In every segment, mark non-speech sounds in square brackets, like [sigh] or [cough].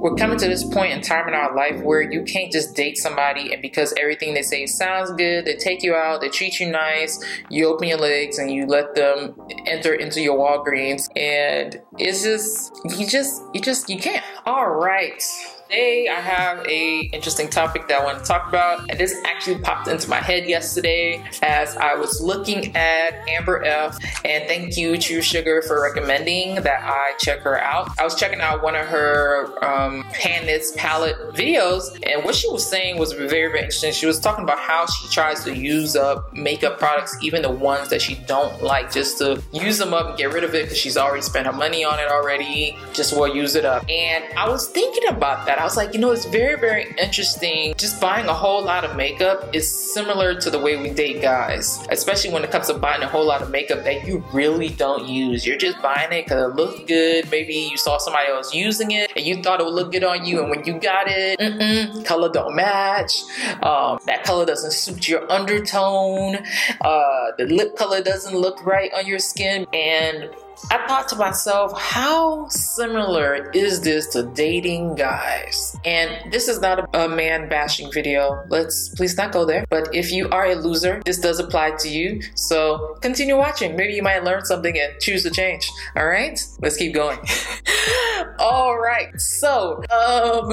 we're coming to this point in time in our life where you can't just date somebody and because everything they say sounds good, they take you out, they treat you nice, you open your legs and you let them enter into your Walgreens and it's just you just you just you can't. All right. Today I have a interesting topic that I want to talk about, and this actually popped into my head yesterday as I was looking at Amber F. And thank you, True Sugar, for recommending that I check her out. I was checking out one of her um, knits palette videos, and what she was saying was very, very interesting. She was talking about how she tries to use up makeup products, even the ones that she don't like, just to use them up and get rid of it because she's already spent her money on it already. Just will use it up. And I was thinking about that. I was like, you know, it's very, very interesting. Just buying a whole lot of makeup is similar to the way we date guys, especially when it comes to buying a whole lot of makeup that you really don't use. You're just buying it because it looks good. Maybe you saw somebody else using it and you thought it would look good on you, and when you got it, color don't match. Um, that color doesn't suit your undertone. Uh, the lip color doesn't look right on your skin, and I thought to myself, how similar is this to dating guys? And this is not a, man bashing video. Let's please not go there. But if you are a loser, this does apply to you. So continue watching. Maybe you might learn something and choose to change. All right, let's keep going. [laughs] All right, so, um, [laughs]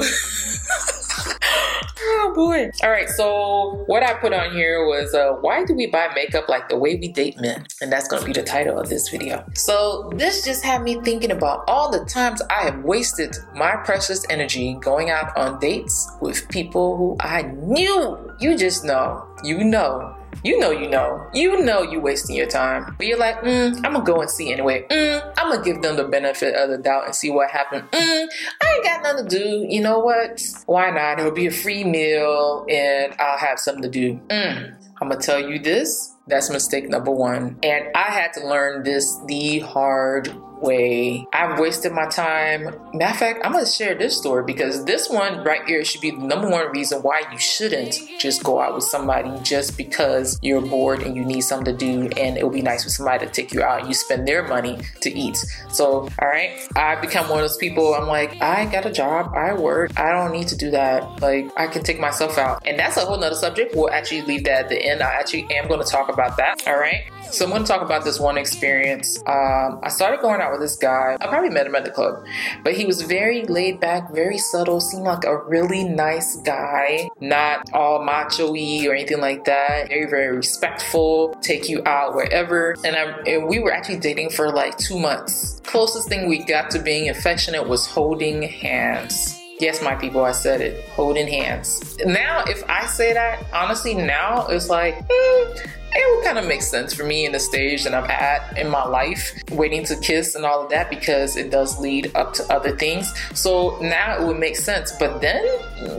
oh boy. All right, so what I put on here was uh, why do we buy makeup like the way we date men? And that's gonna be the title of this video. So this just had me thinking about all the times I have wasted my precious energy going out on dates with people who I knew. You just know, you know you know you know. You know you're wasting your time. But you're like, mm, I'm gonna go and see anyway. Mm, I'm gonna give them the benefit of the doubt and see what happens. Mm, I ain't got nothing to do. You know what? Why not? It'll be a free meal and I'll have something to do. Mm, I'm gonna tell you this. That's mistake number one. And I had to learn this the hard way. I've wasted my time. Matter of fact, I'm gonna share this story because this one right here should be the number one reason why you shouldn't just go out with somebody just because you're bored and you need something to do and it would be nice for somebody to take you out and you spend their money to eat. So, all right, I've become one of those people. I'm like, I got a job, I work, I don't need to do that. Like, I can take myself out. And that's a whole nother subject. We'll actually leave that at the end. I actually am gonna talk about that. All right. So I'm gonna talk about this one experience. Um, I started going out out with this guy. I probably met him at the club, but he was very laid back, very subtle, seemed like a really nice guy, not all macho y or anything like that. Very, very respectful, take you out wherever. And, I, and we were actually dating for like two months. Closest thing we got to being affectionate was holding hands. Yes, my people, I said it. Holding hands. Now, if I say that, honestly, now it's like, mm, it would kind of make sense for me in the stage that I'm at in my life, waiting to kiss and all of that because it does lead up to other things. So now it would make sense. But then,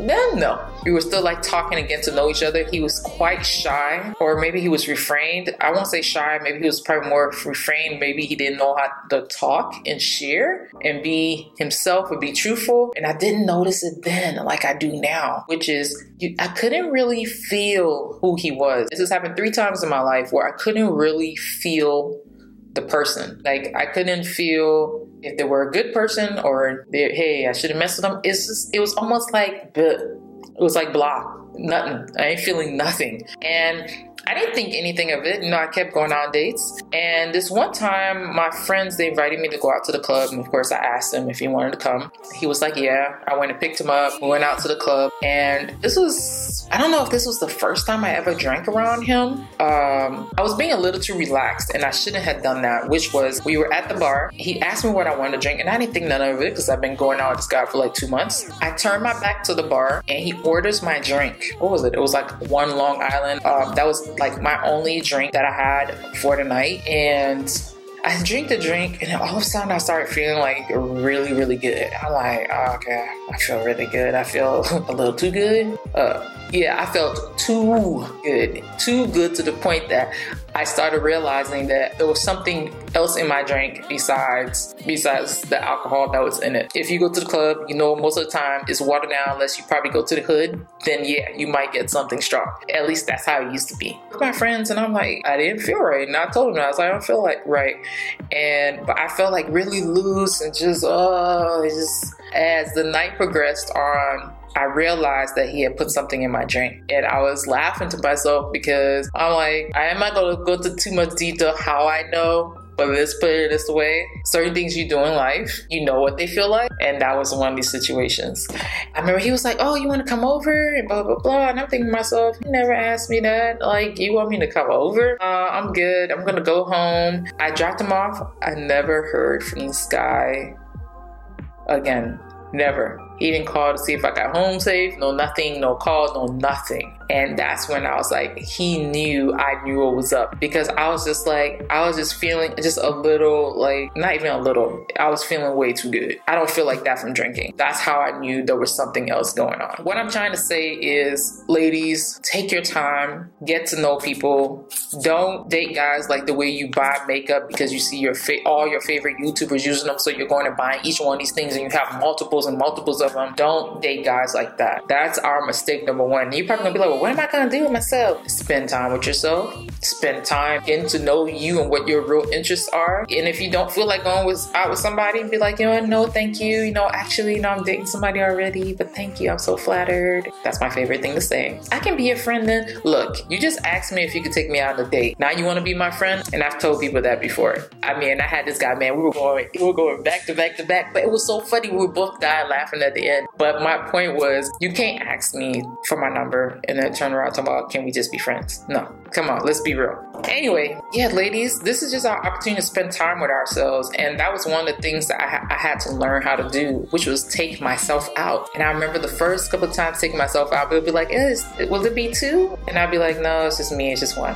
then no. We were still like talking getting to know each other. He was quite shy, or maybe he was refrained. I won't say shy, maybe he was probably more refrained. Maybe he didn't know how to talk and share and be himself and be truthful. And I didn't notice it then like I do now, which is you, I couldn't really feel who he was. This has happened three times in my life where I couldn't really feel the person. Like I couldn't feel if they were a good person or hey, I should have messed with them. It's just it was almost like it was like blah, nothing. I ain't feeling nothing. And I didn't think anything of it. You know, I kept going on dates. And this one time, my friends, they invited me to go out to the club. And of course, I asked him if he wanted to come. He was like, yeah. I went and picked him up. We went out to the club. And this was, I don't know if this was the first time I ever drank around him. Um, I was being a little too relaxed and I shouldn't have done that, which was we were at the bar. He asked me what I wanted to drink. And I didn't think none of it because I've been going out with this guy for like two months. I turned my back to the bar and he orders my drink. What was it? It was like one Long Island. Um, that was like my only drink that I had for the night. And I drink the drink, and all of a sudden I start feeling like really, really good. I'm like, oh, okay, I feel really good. I feel [laughs] a little too good. Uh, yeah, I felt too good, too good to the point that I started realizing that there was something else in my drink besides besides the alcohol that was in it. If you go to the club, you know most of the time it's watered down unless you probably go to the hood, then yeah, you might get something strong. At least that's how it used to be. My friends and I'm like, I didn't feel right. And I told them I was like, I don't feel like right. And but I felt like really loose and just oh just as the night progressed on I realized that he had put something in my drink. And I was laughing to myself because I'm like, I am not going to go into too much detail how I know. But let's put it this way certain things you do in life, you know what they feel like. And that was one of these situations. I remember he was like, Oh, you want to come over? And blah, blah, blah. And I'm thinking to myself, You never asked me that. Like, you want me to come over? Uh, I'm good. I'm going to go home. I dropped him off. I never heard from this guy again. Never. He didn't call to see if I got home safe. No nothing, no call, no nothing. And that's when I was like, he knew I knew what was up because I was just like, I was just feeling just a little, like, not even a little, I was feeling way too good. I don't feel like that from drinking. That's how I knew there was something else going on. What I'm trying to say is, ladies, take your time, get to know people. Don't date guys like the way you buy makeup because you see your fa- all your favorite YouTubers using them, so you're going to buy each one of these things and you have multiples and multiples of them. Don't date guys like that. That's our mistake number one. You're probably gonna be like, well, what am I gonna do with myself? Spend time with yourself. Spend time getting to know you and what your real interests are. And if you don't feel like going with, out with somebody, be like, you know, no, thank you. You know, actually, you know, I'm dating somebody already, but thank you. I'm so flattered. That's my favorite thing to say. I can be your friend then. Look, you just asked me if you could take me out on a date. Now you want to be my friend, and I've told people that before. I mean, I had this guy, man. We were going, we were going back to back to back, but it was so funny. We were both dying laughing at the end. But my point was, you can't ask me for my number and then turn around talking about, can we just be friends? No, come on, let's be real. Anyway, yeah, ladies, this is just our opportunity to spend time with ourselves. And that was one of the things that I, ha- I had to learn how to do, which was take myself out. And I remember the first couple of times taking myself out, it would be like, is, will it be two? And I'd be like, no, it's just me, it's just one.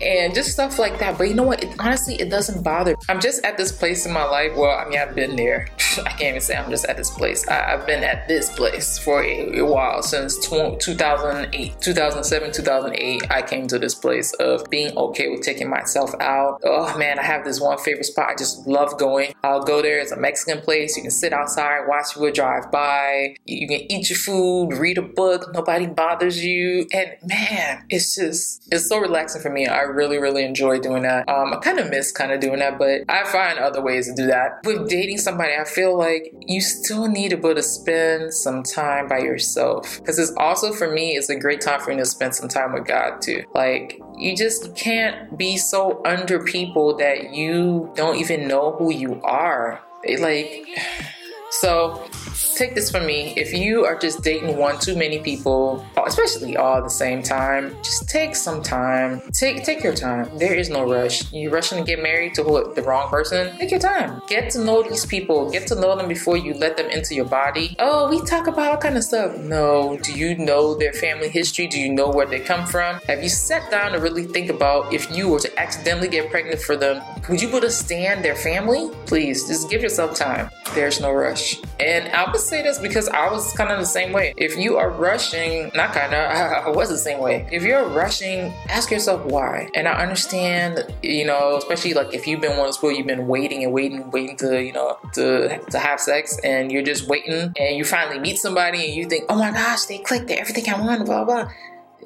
And just stuff like that. But you know what? It, honestly, it doesn't bother. I'm just at this place in my life. Well, I mean, I've been there. [laughs] I can't even say I'm just at this place. I, have been at this place for a, a while since 2008, 2007, 2008. I came to this place of being okay with taking myself out. Oh man, I have this one favorite spot I just love going. I'll go there. It's a Mexican place. You can sit outside, watch people drive by. You can eat your food, read a book. Nobody bothers you. And man, it's just, it's so relaxing for me. I really, really enjoy doing that. Um, I kind of miss kind of doing that, but I find other ways to do that. With dating somebody, I feel like you still need to be able to spend some time by yourself. Because it's also for me, it's a great time for me to spend some time with God too. Like you just can't be so under people that you don't even know who you are. Like [sighs] so take this from me. If you are just dating one too many people, especially all at the same time, just take some time. Take take your time. There is no rush. You rushing to get married to the wrong person? Take your time. Get to know these people. Get to know them before you let them into your body. Oh, we talk about all kind of stuff. No. Do you know their family history? Do you know where they come from? Have you sat down to really think about if you were to accidentally get pregnant for them, would you be able to stand their family? Please, just give yourself time. There's no rush. And I would say this because I was kind of the same way. If you are rushing, not kind of, [laughs] I, was the same way. If you're rushing, ask yourself why. And I understand, you know, especially like if you've been one those people, you've been waiting and waiting, waiting to, you know, to to have sex, and you're just waiting, and you finally meet somebody, and you think, oh my gosh, they clicked, they're everything I want, blah blah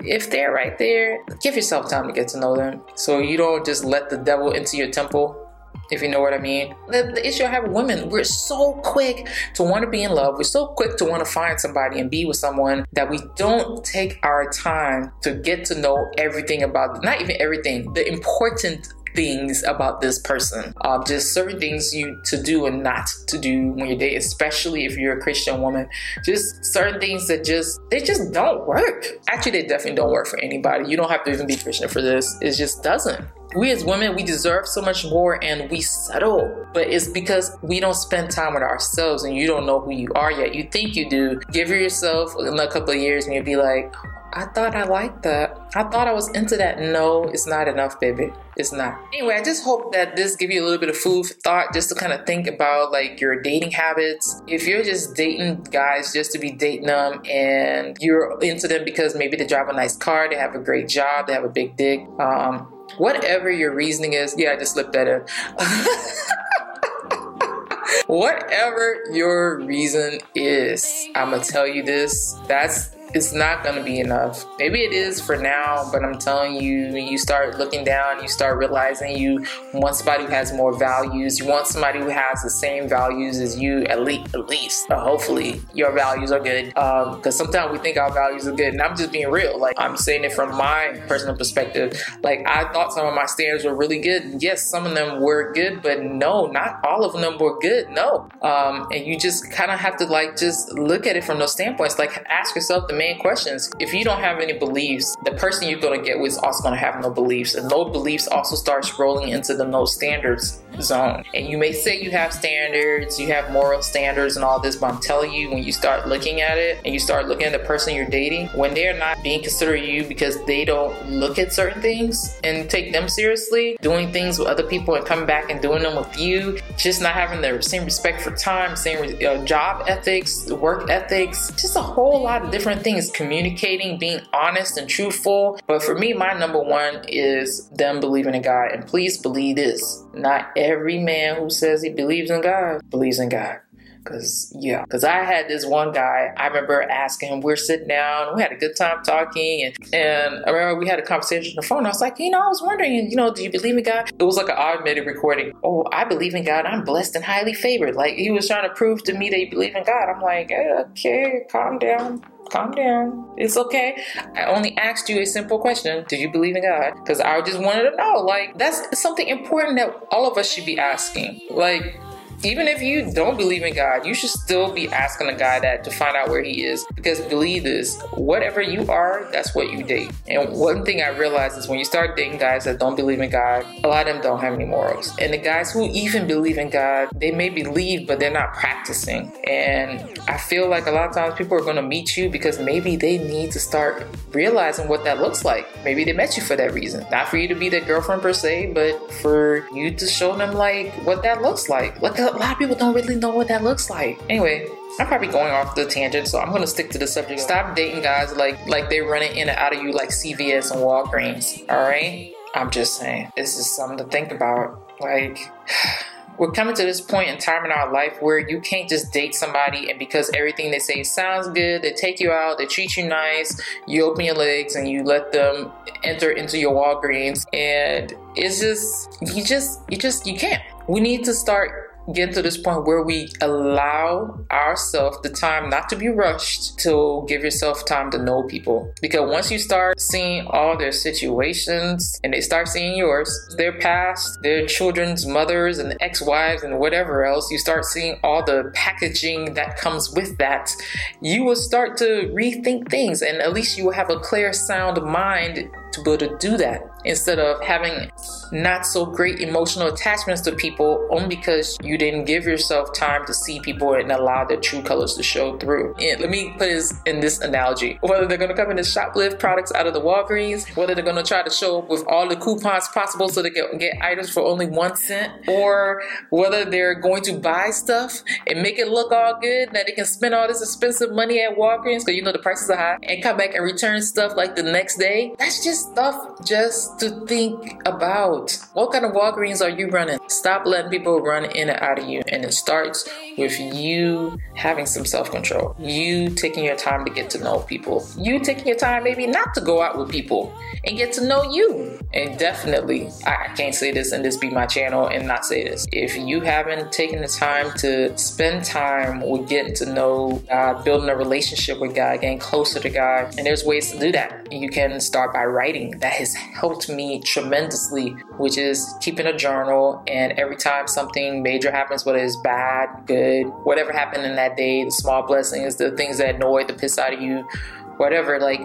if they're right there, give yourself time to get to know them. So you don't just let the devil into your temple if you know what I mean. The, the, issue I have with women, we're so quick to want to be in love. We're so quick to want to find somebody and be with someone that we don't take our time to get to know everything about, not even everything, the important things about this person. Uh, just certain things you to do and not to do when you date, especially if you're a Christian woman. Just certain things that just they just don't work. Actually, they definitely don't work for anybody. You don't have to even be Christian for this. It just doesn't we as women we deserve so much more and we settle but it's because we don't spend time with ourselves and you don't know who you are yet you think you do give yourself a couple of years and you'll be like I thought I liked that. I thought I was into that. No, it's not enough, baby. It's not. Anyway, I just hope that this give you a little bit of food for thought just to kind of think about like your dating habits. If you're just dating guys just to be dating them and you're into them because maybe they drive a nice car, they have a great job, they have a big dick, um, whatever your reasoning is, yeah, I just slipped that in. [laughs] whatever your reason is, I'm gonna tell you this. That's it's not going to be enough. Maybe it is for now, but I'm telling you, you start looking down, you start realizing you want somebody who has more values. You want somebody who has the same values as you, at least, at least. Or hopefully, your values are good. Because um, sometimes we think our values are good, and I'm just being real. Like I'm saying it from my personal perspective. Like I thought some of my standards were really good. Yes, some of them were good, but no, not all of them were good. No, um, and you just kind of have to like just look at it from those standpoints. Like ask yourself the main questions. If you don't have any beliefs, the person you're going to get with is also going to have no beliefs. And no beliefs also starts rolling into the no standards zone. And you may say you have standards, you have moral standards and all this, but I'm telling you, when you start looking at it and you start looking at the person you're dating, when they're not being considered you because they don't look at certain things and take them seriously, doing things with other people and coming back and doing them with you, just not having the same respect for time, same uh, job ethics, work ethics, just a whole lot of different things. Communicating, being honest and truthful. But for me, my number one is them believing in God. And please believe this not every man who says he believes in God believes in God. Cause yeah, cause I had this one guy. I remember asking him. We are sitting down. We had a good time talking, and and I remember we had a conversation on the phone. I was like, you know, I was wondering, you know, do you believe in God? It was like an automated recording. Oh, I believe in God. I'm blessed and highly favored. Like he was trying to prove to me that he believed in God. I'm like, okay, calm down calm down. It's okay. I only asked you a simple question. Do you believe in God? Because I just wanted to know. Like, that's something important that all of us should be asking. Like, even if you don't believe in God, you should still be asking a guy that to find out where he is. Because believe this, whatever you are, that's what you date. And one thing I realized is when you start dating guys that don't believe in God, a lot of them don't have any morals. And the guys who even believe in God, they may believe, but they're not practicing. And I feel like a lot of times people are going to meet you because maybe they need to start realizing what that looks like. Maybe they met you for that reason. Not for you to be their girlfriend per se, but for you to show them like what that looks like. Like a lot of people don't really know what that looks like. Anyway, I'm probably going off the tangent, so I'm gonna stick to the subject. Stop dating guys like like they're running in and out of you like CVS and Walgreens. All right, I'm just saying this is something to think about. Like. [sighs] we're coming to this point in time in our life where you can't just date somebody and because everything they say sounds good, they take you out, they treat you nice, you open your legs and you let them enter into your Walgreens and it's just you just you just you can't. We need to start get to this point where we allow ourselves the time not to be rushed to give yourself time to know people. Because once you start seeing all their situations and they start seeing yours, their past, their children's mothers and ex wives and whatever else, you start seeing all the packaging that comes with that, you will start to rethink things and at least you will have a clear, sound mind to be able to do that instead of having not so great emotional attachments to people only because you didn't give yourself time to see people and allow their true colors to show through. And let me put this in this analogy. Whether they're gonna come in and shoplift products out of the Walgreens, whether they're gonna try to show up with all the coupons possible so they can get items for only one cent, or whether they're going to buy stuff and make it look all good that they can spend all this expensive money at Walgreens because you know the prices are high and come back and return stuff like the next day. That's just stuff just to think about. What kind of Walgreens are you running? Stop letting people run in and out of you. And it starts with you having some self control, you taking your time to get to know people, you taking your time maybe not to go out with people and get to know you. And definitely, I can't say this and this be my channel and not say this. If you haven't taken the time to spend time with getting to know God, building a relationship with God, getting closer to God, and there's ways to do that. You can start by writing. That has helped me tremendously, which is keeping a journal. And every time something major happens, whether it's bad, good, whatever happened in that day, the small blessings, the things that annoy the piss out of you, whatever, like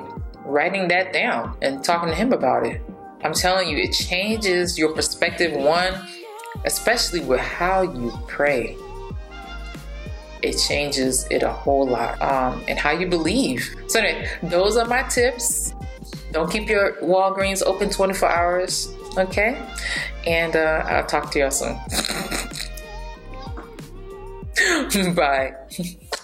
writing that down and talking to him about it. I'm telling you, it changes your perspective. One, especially with how you pray, it changes it a whole lot. Um, and how you believe. So, anyway, those are my tips. Don't keep your Walgreens open 24 hours. Okay? And uh, I'll talk to y'all soon. [laughs] Bye. [laughs]